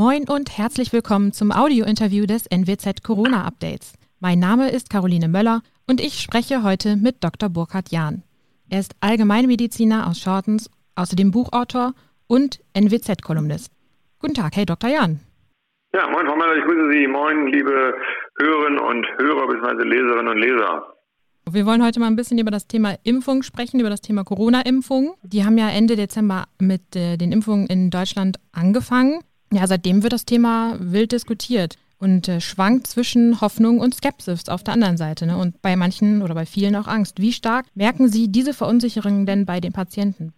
Moin und herzlich willkommen zum Audio-Interview des NWZ Corona Updates. Mein Name ist Caroline Möller und ich spreche heute mit Dr. Burkhard Jahn. Er ist Allgemeinmediziner aus Shortens, außerdem Buchautor und NWZ-Kolumnist. Guten Tag, hey Dr. Jahn. Ja, moin Frau Möller, ich grüße Sie. Moin, liebe Hörerinnen und Hörer bzw. Leserinnen und Leser. Wir wollen heute mal ein bisschen über das Thema Impfung sprechen, über das Thema Corona-Impfung. Die haben ja Ende Dezember mit äh, den Impfungen in Deutschland angefangen. Ja, seitdem wird das Thema wild diskutiert und äh, schwankt zwischen Hoffnung und Skepsis auf der anderen Seite. Ne? Und bei manchen oder bei vielen auch Angst. Wie stark merken Sie diese Verunsicherung denn bei den Patienten?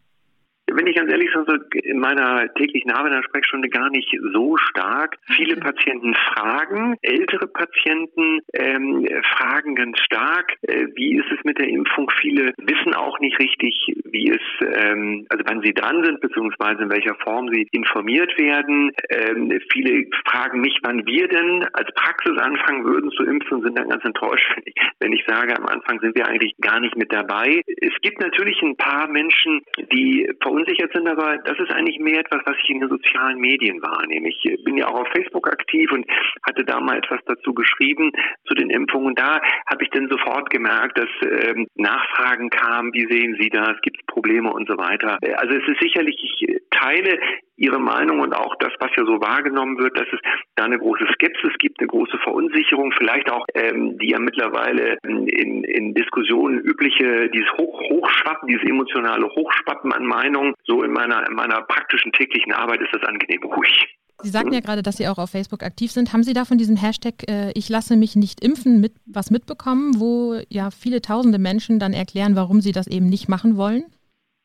Wenn ich ganz ehrlich sage, in meiner täglichen Arbeit in der Sprechstunde gar nicht so stark. Viele Patienten fragen, ältere Patienten ähm, fragen ganz stark, äh, wie ist es mit der Impfung? Viele wissen auch nicht richtig, wie es, ähm, also wann sie dran sind, beziehungsweise in welcher Form sie informiert werden. Ähm, viele fragen mich, wann wir denn als Praxis anfangen würden zu impfen und sind dann ganz enttäuscht, wenn ich, wenn ich sage, am Anfang sind wir eigentlich gar nicht mit dabei. Es gibt natürlich ein paar Menschen, die verunsichert sind, aber das ist eigentlich mehr etwas, was ich in den sozialen Medien wahrnehme. Ich bin ja auch auf Facebook aktiv und hatte da mal etwas dazu geschrieben zu den Impfungen. Da habe ich dann sofort gemerkt, dass ähm, Nachfragen kamen, wie sehen Sie das, gibt es Probleme und so weiter. Äh, also es ist sicherlich, ich teile Ihre Meinung und auch das, was ja so wahrgenommen wird, dass es da eine große Skepsis gibt, eine große Verunsicherung, vielleicht auch ähm, die ja mittlerweile in, in Diskussionen übliche, dieses Hoch, Hochschwappen, dieses emotionale Hochschwappen an Meinungen, so in meiner, in meiner praktischen täglichen Arbeit ist das angenehm ruhig. Sie sagten ja gerade, dass Sie auch auf Facebook aktiv sind. Haben Sie da von diesem Hashtag äh, Ich lasse mich nicht impfen mit was mitbekommen, wo ja viele tausende Menschen dann erklären, warum sie das eben nicht machen wollen?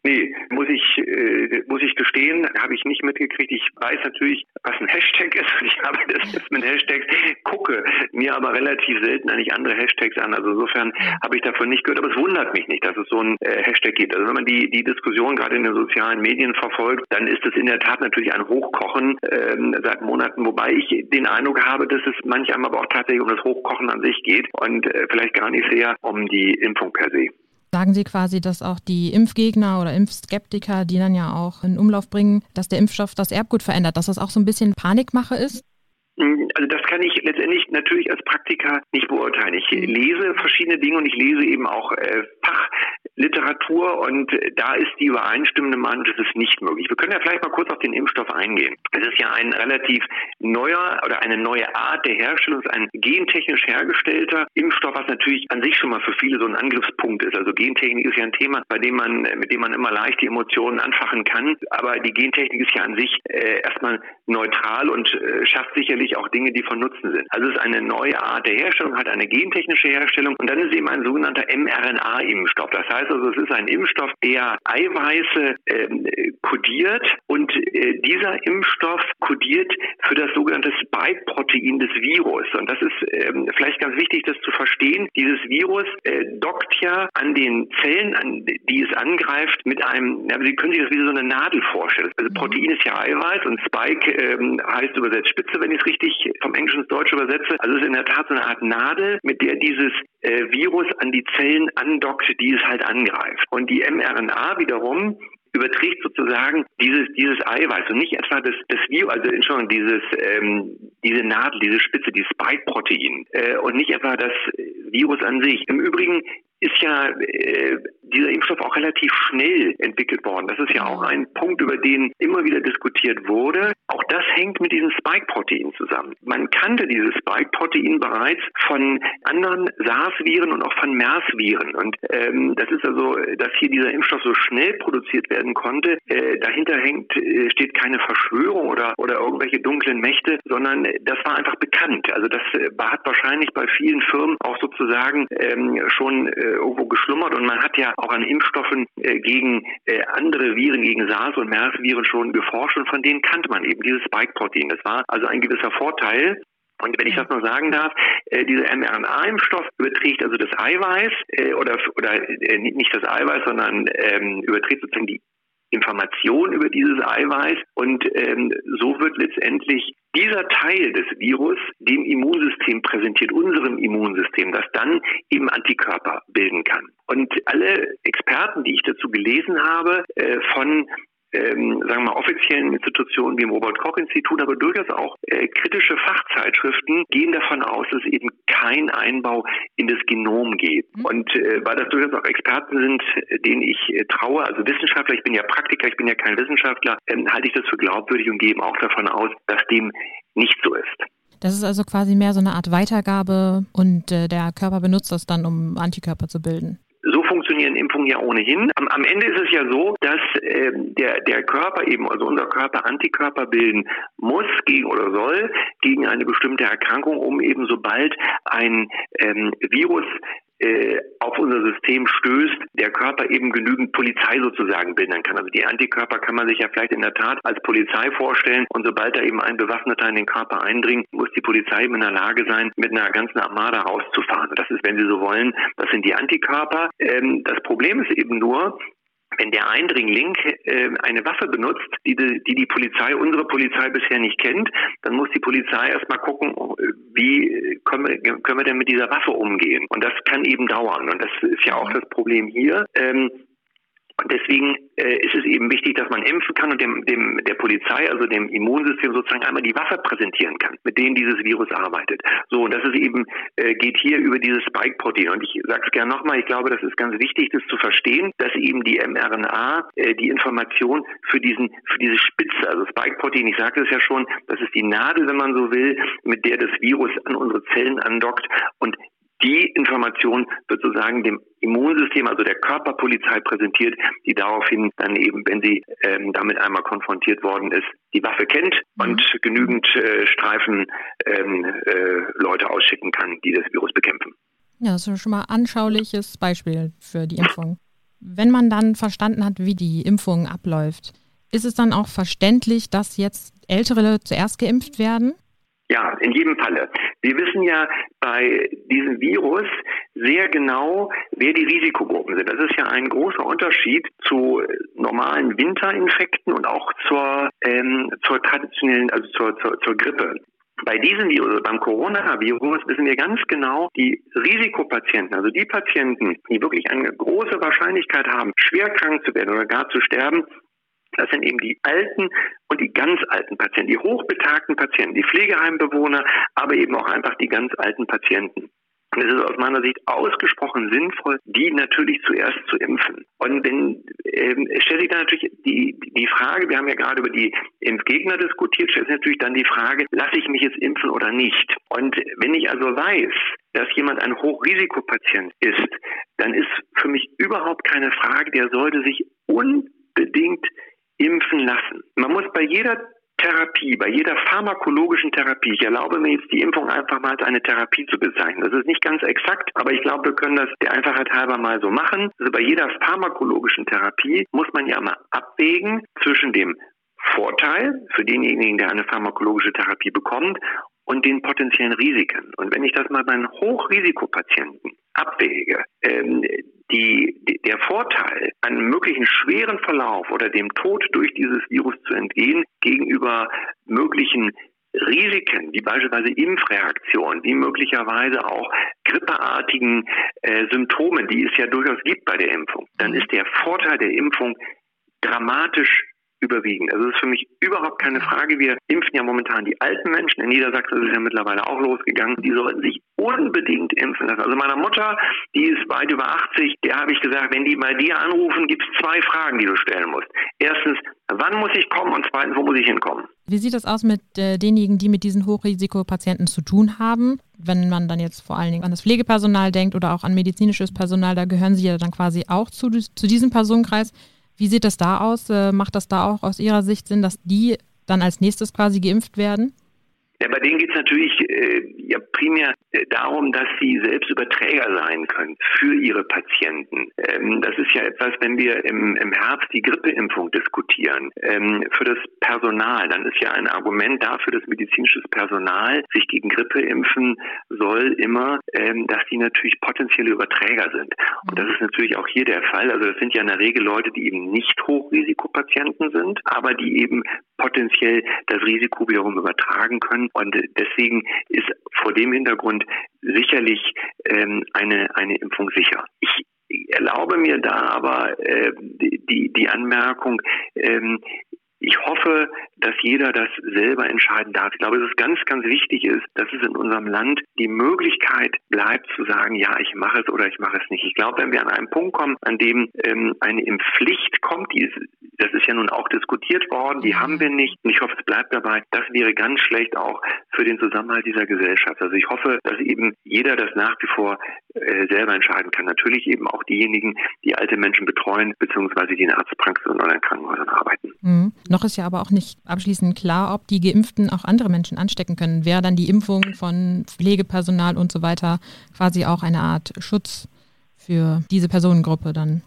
Nee, muss ich, äh, muss ich gestehen, habe ich nicht mitgekriegt. Ich weiß natürlich, was ein Hashtag ist ich habe das jetzt mit Hashtags, gucke mir aber relativ selten eigentlich andere Hashtags an. Also insofern habe ich davon nicht gehört, aber es wundert mich nicht, dass es so ein äh, Hashtag gibt. Also wenn man die, die Diskussion gerade in den sozialen Medien verfolgt, dann ist es in der Tat natürlich ein Hochkochen ähm, seit Monaten, wobei ich den Eindruck habe, dass es manch aber auch tatsächlich um das Hochkochen an sich geht und äh, vielleicht gar nicht sehr um die Impfung per se sagen Sie quasi, dass auch die Impfgegner oder Impfskeptiker, die dann ja auch in Umlauf bringen, dass der Impfstoff das Erbgut verändert, dass das auch so ein bisschen Panikmache ist? Hm, also das kann ich letztendlich natürlich als Praktiker nicht beurteilen. Ich lese verschiedene Dinge und ich lese eben auch äh, Fachliteratur und da ist die übereinstimmende Meinung, das ist nicht möglich. Wir können ja vielleicht mal kurz auf den Impfstoff eingehen. Es ist ja ein relativ neuer oder eine neue Art der Herstellung, es ist ein gentechnisch hergestellter Impfstoff, was natürlich an sich schon mal für viele so ein Angriffspunkt ist. Also Gentechnik ist ja ein Thema, bei dem man, mit dem man immer leicht die Emotionen anfachen kann. Aber die Gentechnik ist ja an sich äh, erstmal neutral und äh, schafft sicherlich auch Dinge, die von Nutzen sind. Also es ist eine neue Art der Herstellung, hat eine gentechnische Herstellung und dann ist eben ein sogenannter mRNA-Impfstoff. Das heißt also, es ist ein Impfstoff, der Eiweiße ähm, kodiert und äh, dieser Impfstoff kodiert für das sogenannte Spike-Protein des Virus. Und das ist ähm, vielleicht ganz wichtig, das zu verstehen. Dieses Virus äh, dockt ja an den Zellen, an die es angreift, mit einem, ja, Sie können sich das wie so eine Nadel vorstellen. Also Protein ist ja Eiweiß und Spike ähm, heißt übersetzt Spitze, wenn ich es richtig vom Englischen ins Deutsche übersetze. Also es ist in der Tat so eine Art Nadel, mit der dieses äh, Virus an die Zellen andockt, die es halt angreift. Und die mRNA wiederum überträgt sozusagen dieses dieses Eiweiß und nicht etwa das das Virus, also Entschuldigung, dieses ähm, diese Nadel, diese Spitze, dieses Spike-Protein äh, und nicht etwa das Virus an sich. Im Übrigen ist ja äh, dieser Impfstoff auch relativ schnell entwickelt worden. Das ist ja auch ein Punkt, über den immer wieder diskutiert wurde. Auch das hängt mit diesem Spike-Protein zusammen. Man kannte dieses Spike-Protein bereits von anderen SARS-Viren und auch von MERS-Viren. Und ähm, das ist also, dass hier dieser Impfstoff so schnell produziert werden konnte. Äh, dahinter hängt, äh, steht keine Verschwörung oder, oder irgendwelche dunklen Mächte, sondern das war einfach bekannt. Also das äh, hat wahrscheinlich bei vielen Firmen auch sozusagen ähm, schon äh, irgendwo geschlummert und man hat ja auch an Impfstoffen äh, gegen äh, andere Viren, gegen SARS und MERS-Viren schon geforscht und von denen kannte man eben dieses Spike-Protein. Das war also ein gewisser Vorteil. Und wenn ich das noch sagen darf, äh, dieser mRNA-Impfstoff überträgt also das Eiweiß äh, oder oder äh, nicht das Eiweiß, sondern ähm, überträgt sozusagen die Information über dieses Eiweiß und ähm, so wird letztendlich dieser Teil des Virus dem Immunsystem präsentiert, unserem Immunsystem, das dann eben Antikörper bilden kann. Und alle Experten, die ich dazu gelesen habe, äh, von ähm, sagen wir mal, offiziellen Institutionen wie im Robert-Koch-Institut, aber durchaus auch äh, kritische Fachzeitschriften gehen davon aus, dass eben kein Einbau in das Genom geht. Mhm. Und äh, weil das durchaus auch Experten sind, denen ich äh, traue, also Wissenschaftler, ich bin ja Praktiker, ich bin ja kein Wissenschaftler, ähm, halte ich das für glaubwürdig und gehe auch davon aus, dass dem nicht so ist. Das ist also quasi mehr so eine Art Weitergabe und äh, der Körper benutzt das dann, um Antikörper zu bilden funktionieren Impfungen ja ohnehin. Am, am Ende ist es ja so, dass äh, der, der Körper eben, also unser Körper Antikörper bilden muss gegen oder soll gegen eine bestimmte Erkrankung, um eben sobald ein ähm, Virus äh, auf unser System stößt, der Körper eben genügend Polizei sozusagen bilden kann. Also die Antikörper kann man sich ja vielleicht in der Tat als Polizei vorstellen und sobald da eben ein Bewaffneter in den Körper eindringt, muss die Polizei eben in der Lage sein, mit einer ganzen Armada rauszufahren. Das ist, wenn Sie so wollen, das sind die Antikörper. Ähm, das Problem ist eben nur, wenn der Eindringling äh, eine Waffe benutzt, die, die die Polizei, unsere Polizei bisher nicht kennt, dann muss die Polizei erstmal gucken, wie können wir, können wir denn mit dieser Waffe umgehen. Und das kann eben dauern. Und das ist ja auch das Problem hier. Ähm, und deswegen äh, ist es eben wichtig, dass man impfen kann und dem, dem der Polizei, also dem Immunsystem sozusagen einmal die Waffe präsentieren kann, mit denen dieses Virus arbeitet. So, und das ist eben, äh, geht hier über dieses Spike-Protein. Und ich sage es gerne nochmal, ich glaube, das ist ganz wichtig, das zu verstehen, dass eben die mRNA äh, die Information für diesen, für diese Spitze, also Spike-Protein, ich sagte es ja schon, das ist die Nadel, wenn man so will, mit der das Virus an unsere Zellen andockt. Und die Information wird sozusagen dem Immunsystem, also der Körperpolizei präsentiert, die daraufhin dann eben, wenn sie ähm, damit einmal konfrontiert worden ist, die Waffe kennt und mhm. genügend äh, Streifen ähm, äh, Leute ausschicken kann, die das Virus bekämpfen. Ja, das ist schon mal ein anschauliches Beispiel für die Impfung. Wenn man dann verstanden hat, wie die Impfung abläuft, ist es dann auch verständlich, dass jetzt Ältere zuerst geimpft werden? Ja, in jedem Falle. Wir wissen ja bei diesem Virus sehr genau, wer die Risikogruppen sind. Das ist ja ein großer Unterschied zu normalen Winterinfekten und auch zur, ähm, zur traditionellen, also zur, zur, zur Grippe. Bei diesem Virus, also beim Coronavirus, wissen wir ganz genau, die Risikopatienten, also die Patienten, die wirklich eine große Wahrscheinlichkeit haben, schwer krank zu werden oder gar zu sterben, das sind eben die alten und die ganz alten Patienten, die hochbetagten Patienten, die Pflegeheimbewohner, aber eben auch einfach die ganz alten Patienten. Und es ist aus meiner Sicht ausgesprochen sinnvoll, die natürlich zuerst zu impfen. Und wenn ähm, stellt sich dann natürlich die, die Frage, wir haben ja gerade über die Impfgegner diskutiert, stellt sich natürlich dann die Frage, lasse ich mich jetzt impfen oder nicht? Und wenn ich also weiß, dass jemand ein Hochrisikopatient ist, dann ist für mich überhaupt keine Frage, der sollte sich unbedingt impfen lassen. Man muss bei jeder Therapie, bei jeder pharmakologischen Therapie, ich erlaube mir jetzt die Impfung einfach mal als eine Therapie zu bezeichnen. Das ist nicht ganz exakt, aber ich glaube, wir können das der Einfachheit halber mal so machen. Also bei jeder pharmakologischen Therapie muss man ja mal abwägen zwischen dem Vorteil für denjenigen, der eine pharmakologische Therapie bekommt und den potenziellen Risiken. Und wenn ich das mal bei einem Hochrisikopatienten abwäge, ähm, die, der Vorteil, einem möglichen schweren Verlauf oder dem Tod durch dieses Virus zu entgehen, gegenüber möglichen Risiken, wie beispielsweise Impfreaktionen, wie möglicherweise auch grippeartigen äh, Symptomen, die es ja durchaus gibt bei der Impfung, dann ist der Vorteil der Impfung dramatisch überwiegen. Also es ist für mich überhaupt keine Frage. Wir impfen ja momentan die alten Menschen. In Niedersachsen ist es ja mittlerweile auch losgegangen. Die sollten sich unbedingt impfen lassen. Also meiner Mutter, die ist weit über 80, der habe ich gesagt, wenn die bei dir anrufen, gibt es zwei Fragen, die du stellen musst. Erstens, wann muss ich kommen? Und zweitens, wo muss ich hinkommen? Wie sieht das aus mit äh, denjenigen, die mit diesen Hochrisikopatienten zu tun haben? Wenn man dann jetzt vor allen Dingen an das Pflegepersonal denkt oder auch an medizinisches Personal, da gehören sie ja dann quasi auch zu, zu diesem Personenkreis. Wie sieht das da aus? Äh, macht das da auch aus Ihrer Sicht Sinn, dass die dann als nächstes quasi geimpft werden? Ja, bei denen geht es natürlich äh, ja primär darum, dass sie selbst Überträger sein können für ihre Patienten. Ähm, das ist ja etwas, wenn wir im, im Herbst die Grippeimpfung diskutieren. Ähm, für das Personal, dann ist ja ein Argument dafür, dass medizinisches Personal sich gegen Grippe impfen soll, immer, ähm, dass die natürlich potenzielle Überträger sind. Und das ist natürlich auch hier der Fall. Also das sind ja in der Regel Leute, die eben nicht Hochrisikopatienten sind, aber die eben potenziell das Risiko wiederum übertragen können. Und deswegen ist vor dem Hintergrund sicherlich ähm, eine, eine Impfung sicher. Ich erlaube mir da aber äh, die, die Anmerkung, ähm, ich hoffe, dass jeder das selber entscheiden darf. Ich glaube, dass es ganz, ganz wichtig ist, dass es in unserem Land die Möglichkeit bleibt zu sagen, ja, ich mache es oder ich mache es nicht. Ich glaube, wenn wir an einen Punkt kommen, an dem ähm, eine Impfpflicht kommt, die ist, das ist ja nun auch diskutiert worden, die haben wir nicht. Und ich hoffe, es bleibt dabei. Das wäre ganz schlecht auch für den Zusammenhalt dieser Gesellschaft. Also ich hoffe, dass eben jeder das nach wie vor selber entscheiden kann. Natürlich eben auch diejenigen, die alte Menschen betreuen, beziehungsweise die in Arztpraxen oder in Krankenhäusern arbeiten. Mhm. Noch ist ja aber auch nicht abschließend klar, ob die Geimpften auch andere Menschen anstecken können. Wäre dann die Impfung von Pflegepersonal und so weiter quasi auch eine Art Schutz für diese Personengruppe dann?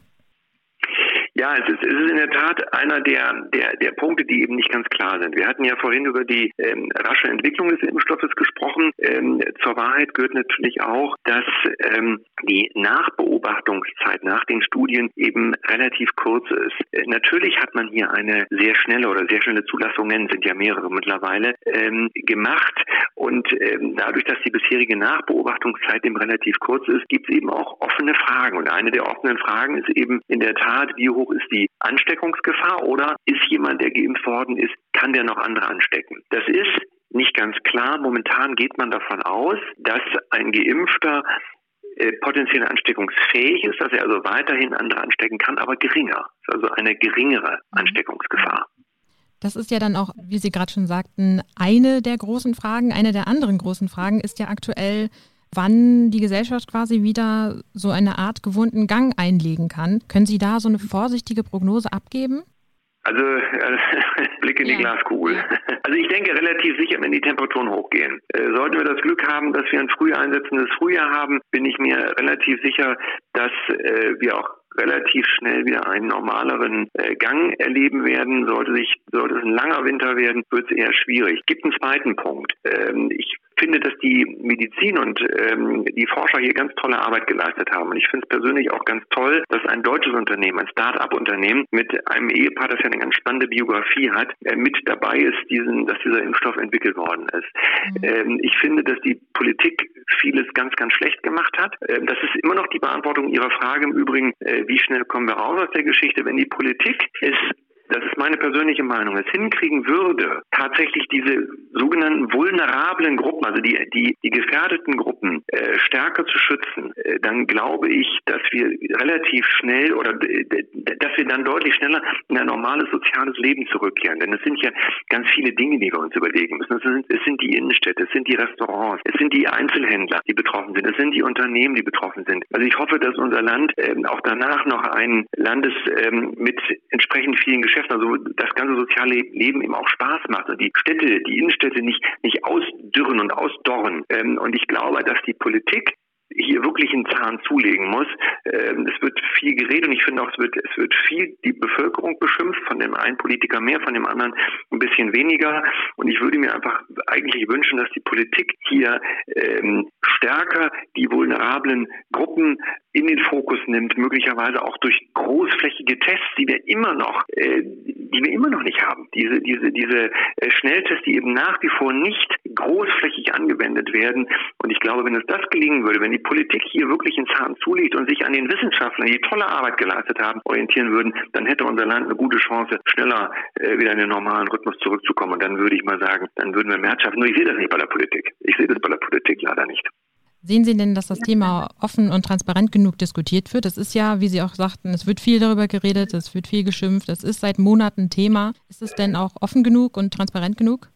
Ja, es ist, es ist in der Tat einer der, der, der Punkte, die eben nicht ganz klar sind. Wir hatten ja vorhin über die ähm, rasche Entwicklung des Impfstoffes gesprochen. Ähm, zur Wahrheit gehört natürlich auch, dass ähm, die Nachbeobachtungszeit nach den Studien eben relativ kurz ist. Äh, natürlich hat man hier eine sehr schnelle oder sehr schnelle Zulassungen, sind ja mehrere mittlerweile, ähm, gemacht. Und ähm, dadurch, dass die bisherige Nachbeobachtungszeit eben relativ kurz ist, gibt es eben auch offene Fragen. Und eine der offenen Fragen ist eben in der Tat, wie hoch hoch ist die Ansteckungsgefahr oder ist jemand, der geimpft worden ist, kann der noch andere anstecken? Das ist nicht ganz klar. Momentan geht man davon aus, dass ein Geimpfter äh, potenziell ansteckungsfähig ist, dass er also weiterhin andere anstecken kann, aber geringer. Also eine geringere Ansteckungsgefahr. Das ist ja dann auch, wie Sie gerade schon sagten, eine der großen Fragen. Eine der anderen großen Fragen ist ja aktuell, wann die Gesellschaft quasi wieder so eine Art gewohnten Gang einlegen kann. Können Sie da so eine vorsichtige Prognose abgeben? Also äh, Blick in ja. die Glaskugel. Also ich denke relativ sicher, wenn die Temperaturen hochgehen. Äh, sollten wir das Glück haben, dass wir ein früh einsetzendes Frühjahr haben, bin ich mir relativ sicher, dass äh, wir auch relativ schnell wieder einen normaleren äh, Gang erleben werden. Sollte sich, sollte es ein langer Winter werden, wird es eher schwierig. Gibt einen zweiten Punkt. Ähm, ich finde, dass die Medizin und ähm, die Forscher hier ganz tolle Arbeit geleistet haben. Und ich finde es persönlich auch ganz toll, dass ein deutsches Unternehmen, ein Start-up-Unternehmen mit einem Ehepaar, das ja eine ganz spannende Biografie hat, äh, mit dabei ist, diesen, dass dieser Impfstoff entwickelt worden ist. Mhm. Ähm, ich finde, dass die Politik vieles ganz, ganz schlecht gemacht hat. Ähm, das ist immer noch die Beantwortung Ihrer Frage im Übrigen, äh, wie schnell kommen wir raus aus der Geschichte, wenn die Politik es das ist meine persönliche Meinung, es hinkriegen würde, tatsächlich diese sogenannten vulnerablen Gruppen, also die, die, die gefährdeten Gruppen, äh, stärker zu schützen, äh, dann glaube ich, dass wir relativ schnell oder dass wir dann deutlich schneller in ein normales soziales Leben zurückkehren. Denn es sind ja ganz viele Dinge, die wir uns überlegen müssen. Es sind, es sind die Innenstädte, es sind die Restaurants, es sind die Einzelhändler, die betroffen sind, es sind die Unternehmen, die betroffen sind. Also ich hoffe, dass unser Land ähm, auch danach noch ein Land ist ähm, mit entsprechend vielen Geschäften Geschäft, also das ganze soziale Leben eben auch Spaß macht und die Städte, die Innenstädte nicht, nicht ausdürren und ausdorren. Ähm, und ich glaube, dass die Politik hier wirklich einen Zahn zulegen muss. Ähm, es wird viel geredet und ich finde auch, es wird, es wird viel die Bevölkerung beschimpft, von dem einen Politiker mehr, von dem anderen ein bisschen weniger. Und ich würde mir einfach eigentlich wünschen, dass die Politik hier ähm, stärker die vulnerablen Gruppen in den Fokus nimmt, möglicherweise auch durch großflächige Tests, die wir immer noch, äh, die wir immer noch nicht haben. Diese, diese, diese äh, Schnelltests, die eben nach wie vor nicht großflächig angewendet werden. Und ich glaube, wenn es das gelingen würde, wenn die Politik hier wirklich einen Zahn zulegt und sich an den Wissenschaftlern, die tolle Arbeit geleistet haben, orientieren würden, dann hätte unser Land eine gute Chance, schneller äh, wieder in den normalen Rhythmus zurückzukommen. Und dann würde ich mal sagen, dann würden wir mehr schaffen. Nur ich sehe das nicht bei der Politik. Ich sehe das bei der Politik leider nicht. Sehen Sie denn, dass das Thema offen und transparent genug diskutiert wird? Es ist ja, wie Sie auch sagten, es wird viel darüber geredet, es wird viel geschimpft, es ist seit Monaten Thema. Ist es denn auch offen genug und transparent genug?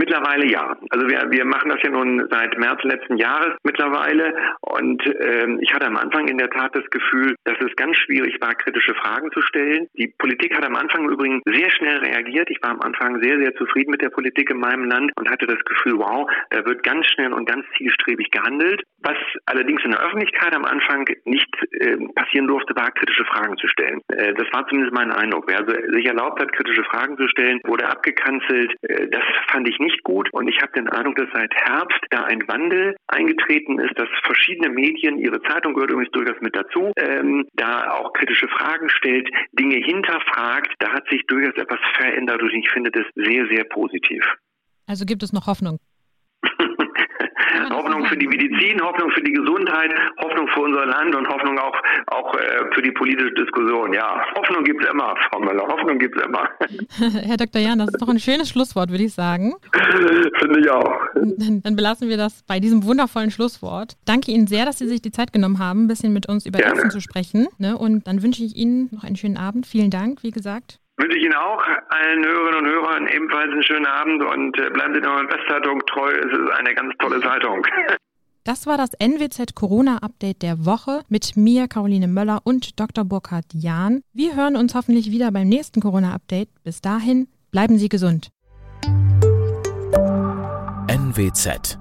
Mittlerweile ja. Also wir, wir machen das ja nun seit März letzten Jahres mittlerweile und ähm, ich hatte am Anfang in der Tat das Gefühl, dass es ganz schwierig war, kritische Fragen zu stellen. Die Politik hat am Anfang übrigens sehr schnell reagiert. Ich war am Anfang sehr, sehr zufrieden mit der Politik in meinem Land und hatte das Gefühl, wow, da wird ganz schnell und ganz zielstrebig gehandelt. Was allerdings in der Öffentlichkeit am Anfang nicht äh, passieren durfte, war, kritische Fragen zu stellen. Äh, das war zumindest mein Eindruck. Wer also sich erlaubt hat, kritische Fragen zu stellen, wurde abgekanzelt. Äh, das fand ich nicht gut und ich habe den Eindruck, dass seit Herbst da ein Wandel eingetreten ist, dass verschiedene Medien, ihre Zeitung gehört übrigens durchaus mit dazu, ähm, da auch kritische Fragen stellt, Dinge hinterfragt. Da hat sich durchaus etwas verändert und ich finde das sehr, sehr positiv. Also gibt es noch Hoffnung? Hoffnung für die Medizin, Hoffnung für die Gesundheit, Hoffnung für unser Land und Hoffnung auch, auch äh, für die politische Diskussion. Ja, Hoffnung gibt es immer, Frau Müller, Hoffnung gibt es immer. Herr Dr. Jan, das ist doch ein schönes Schlusswort, würde ich sagen. Finde ich auch. Dann, dann, belassen wir das bei diesem wundervollen Schlusswort. Danke Ihnen sehr, dass Sie sich die Zeit genommen haben, ein bisschen mit uns über Gerne. Essen zu sprechen. Ne? Und dann wünsche ich Ihnen noch einen schönen Abend. Vielen Dank, wie gesagt. Wünsche ich Ihnen auch, allen Hörerinnen und Hörern ebenfalls einen schönen Abend und äh, bleiben Sie der Westzeitung treu. Es ist eine ganz tolle Zeitung. Das war das NWZ Corona-Update der Woche mit mir, Caroline Möller und Dr. Burkhard Jahn. Wir hören uns hoffentlich wieder beim nächsten Corona-Update. Bis dahin, bleiben Sie gesund. NWZ